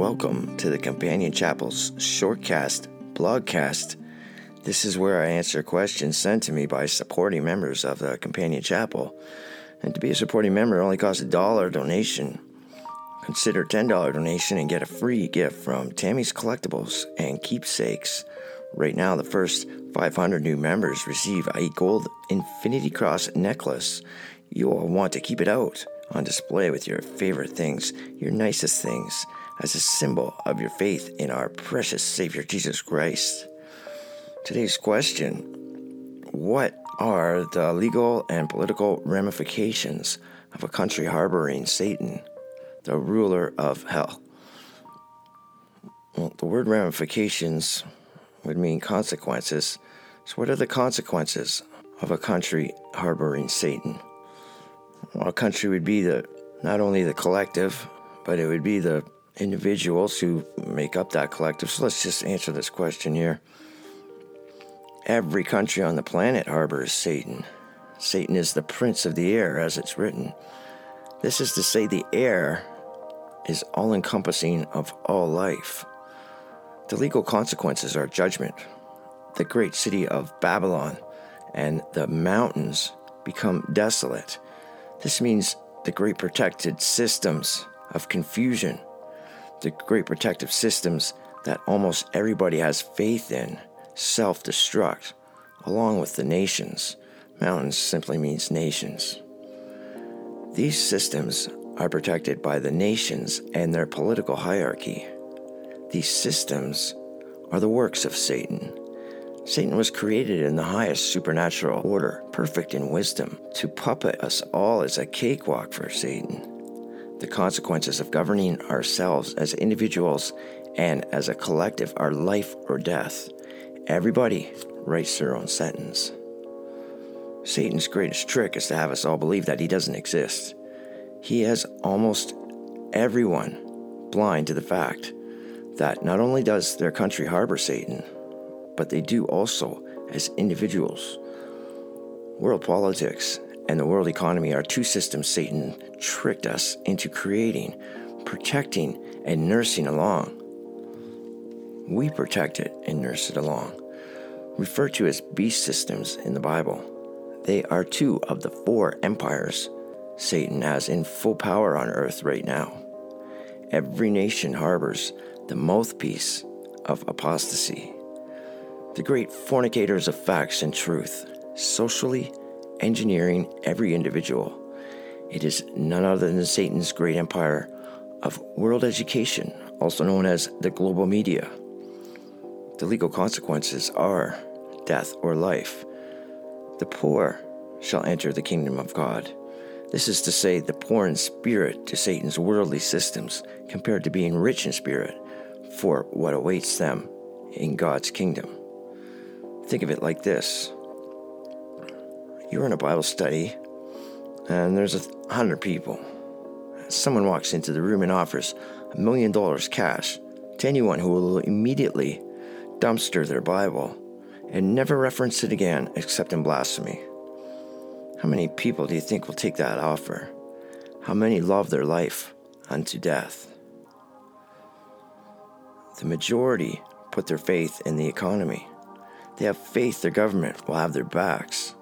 Welcome to the Companion Chapel's shortcast blogcast. This is where I answer questions sent to me by supporting members of the Companion Chapel. And to be a supporting member only costs a dollar donation. Consider $10 donation and get a free gift from Tammy's Collectibles and Keepsakes. Right now, the first 500 new members receive a gold Infinity Cross necklace. You will want to keep it out on display with your favorite things, your nicest things, as a symbol of your faith in our precious Savior Jesus Christ. Today's question What are the legal and political ramifications of a country harboring Satan, the ruler of hell? Well, the word ramifications would mean consequences. So, what are the consequences of a country harboring Satan? Well, a country would be the not only the collective, but it would be the individuals who make up that collective. So let's just answer this question here. Every country on the planet harbors Satan. Satan is the prince of the air, as it's written. This is to say, the air is all encompassing of all life. The legal consequences are judgment. The great city of Babylon and the mountains become desolate. This means the great protected systems of confusion, the great protective systems that almost everybody has faith in, self destruct, along with the nations. Mountains simply means nations. These systems are protected by the nations and their political hierarchy. These systems are the works of Satan. Satan was created in the highest supernatural order, perfect in wisdom. To puppet us all is a cakewalk for Satan. The consequences of governing ourselves as individuals and as a collective are life or death. Everybody writes their own sentence. Satan's greatest trick is to have us all believe that he doesn't exist. He has almost everyone blind to the fact that not only does their country harbor Satan, but they do also as individuals. World politics and the world economy are two systems Satan tricked us into creating, protecting, and nursing along. We protect it and nurse it along. Referred to as beast systems in the Bible, they are two of the four empires Satan has in full power on earth right now. Every nation harbors the mouthpiece of apostasy the great fornicators of facts and truth, socially engineering every individual. It is none other than Satan's great empire of world education, also known as the global media. The legal consequences are death or life. The poor shall enter the kingdom of God. This is to say, the poor in spirit to Satan's worldly systems, compared to being rich in spirit for what awaits them in God's kingdom. Think of it like this you're in a Bible study, and there's a hundred people. Someone walks into the room and offers a million dollars cash to anyone who will immediately dumpster their Bible and never reference it again except in blasphemy. How many people do you think will take that offer? How many love their life unto death? The majority put their faith in the economy. They have faith their government will have their backs.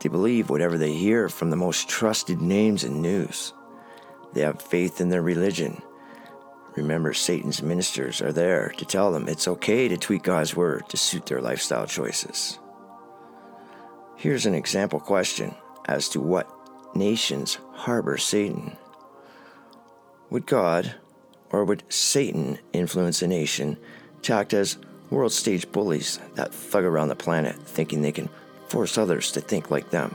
They believe whatever they hear from the most trusted names in news. They have faith in their religion. Remember, Satan's ministers are there to tell them it's okay to tweak God's word to suit their lifestyle choices. Here's an example question as to what nations harbor Satan. Would God or would Satan influence a nation to act as world stage bullies that thug around the planet thinking they can force others to think like them?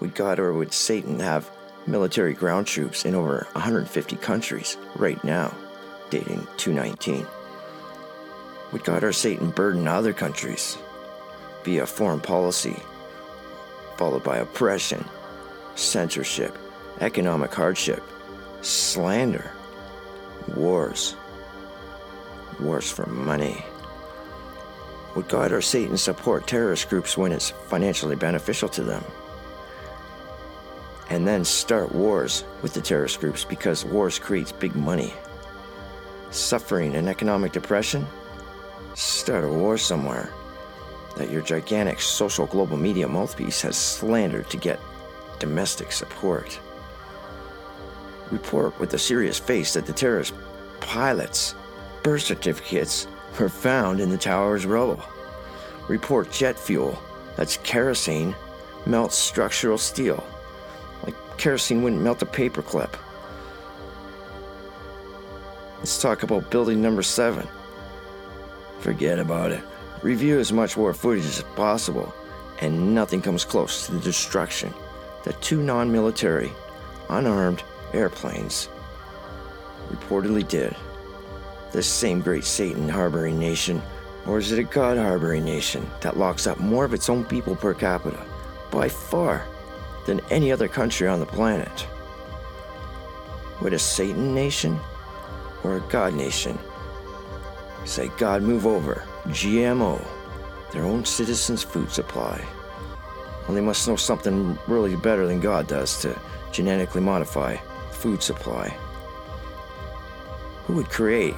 Would God or would Satan have military ground troops in over 150 countries right now, dating 219? Would God or Satan burden other countries via foreign policy, followed by oppression, censorship, economic hardship, slander, wars, wars for money? Would God or Satan support terrorist groups when it's financially beneficial to them? And then start wars with the terrorist groups because wars creates big money. suffering and economic depression? Start a war somewhere that your gigantic social global media mouthpiece has slandered to get domestic support. Report with a serious face that the terrorist pilots' birth certificates were found in the tower's rubble. Report jet fuel, that's kerosene, melts structural steel. Like kerosene wouldn't melt a paperclip. Let's talk about building number seven. Forget about it. Review as much war footage as possible, and nothing comes close to the destruction that two non military, unarmed airplanes reportedly did. This same great Satan harboring nation, or is it a God harboring nation that locks up more of its own people per capita, by far, than any other country on the planet? Would a Satan nation or a God nation say, God, move over, GMO, their own citizens' food supply? Well, they must know something really better than God does to genetically modify food supply. Who would create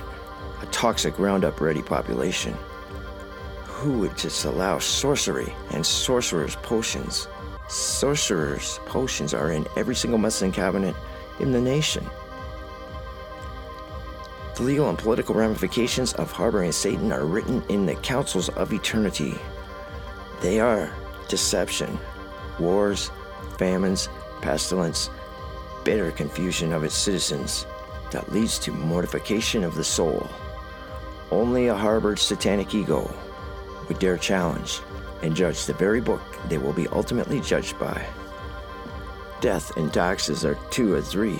a toxic Roundup ready population? Who would just allow sorcery and sorcerer's potions? Sorcerer's potions are in every single medicine cabinet in the nation. The legal and political ramifications of harboring Satan are written in the councils of eternity. They are deception, wars, famines, pestilence, bitter confusion of its citizens that leads to mortification of the soul. Only a harbored satanic ego would dare challenge and judge the very book they will be ultimately judged by. Death and taxes are two or three.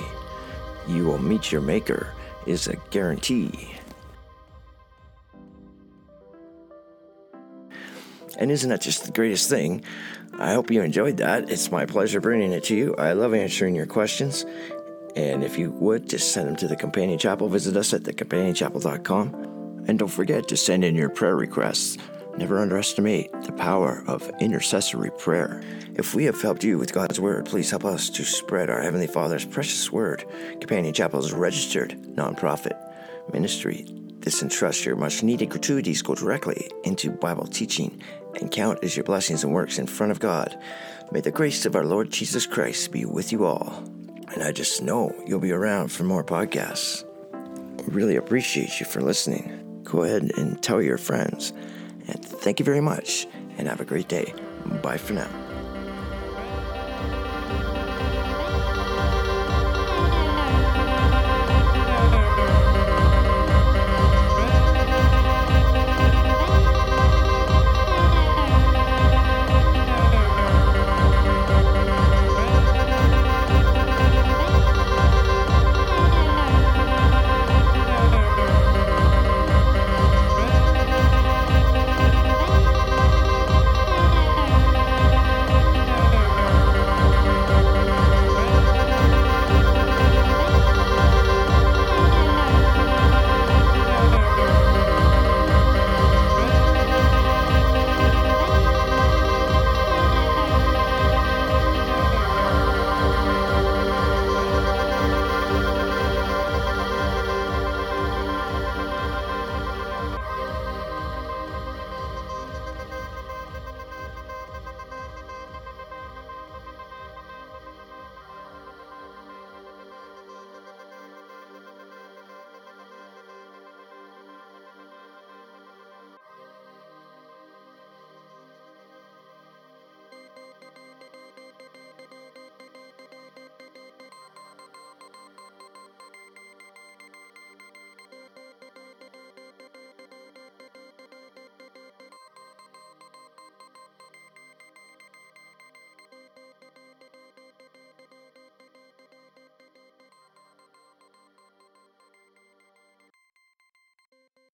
You will meet your maker is a guarantee. And isn't that just the greatest thing? I hope you enjoyed that. It's my pleasure bringing it to you. I love answering your questions. And if you would, just send them to the Companion Chapel. Visit us at thecompanion.chapel.com. And don't forget to send in your prayer requests. Never underestimate the power of intercessory prayer. If we have helped you with God's Word, please help us to spread our Heavenly Father's precious Word. Companion Chapel is a registered nonprofit ministry. This entrusts your much needed gratuities go directly into Bible teaching and count as your blessings and works in front of God. May the grace of our Lord Jesus Christ be with you all. And I just know you'll be around for more podcasts. Really appreciate you for listening. Go ahead and tell your friends. And thank you very much, and have a great day. Bye for now.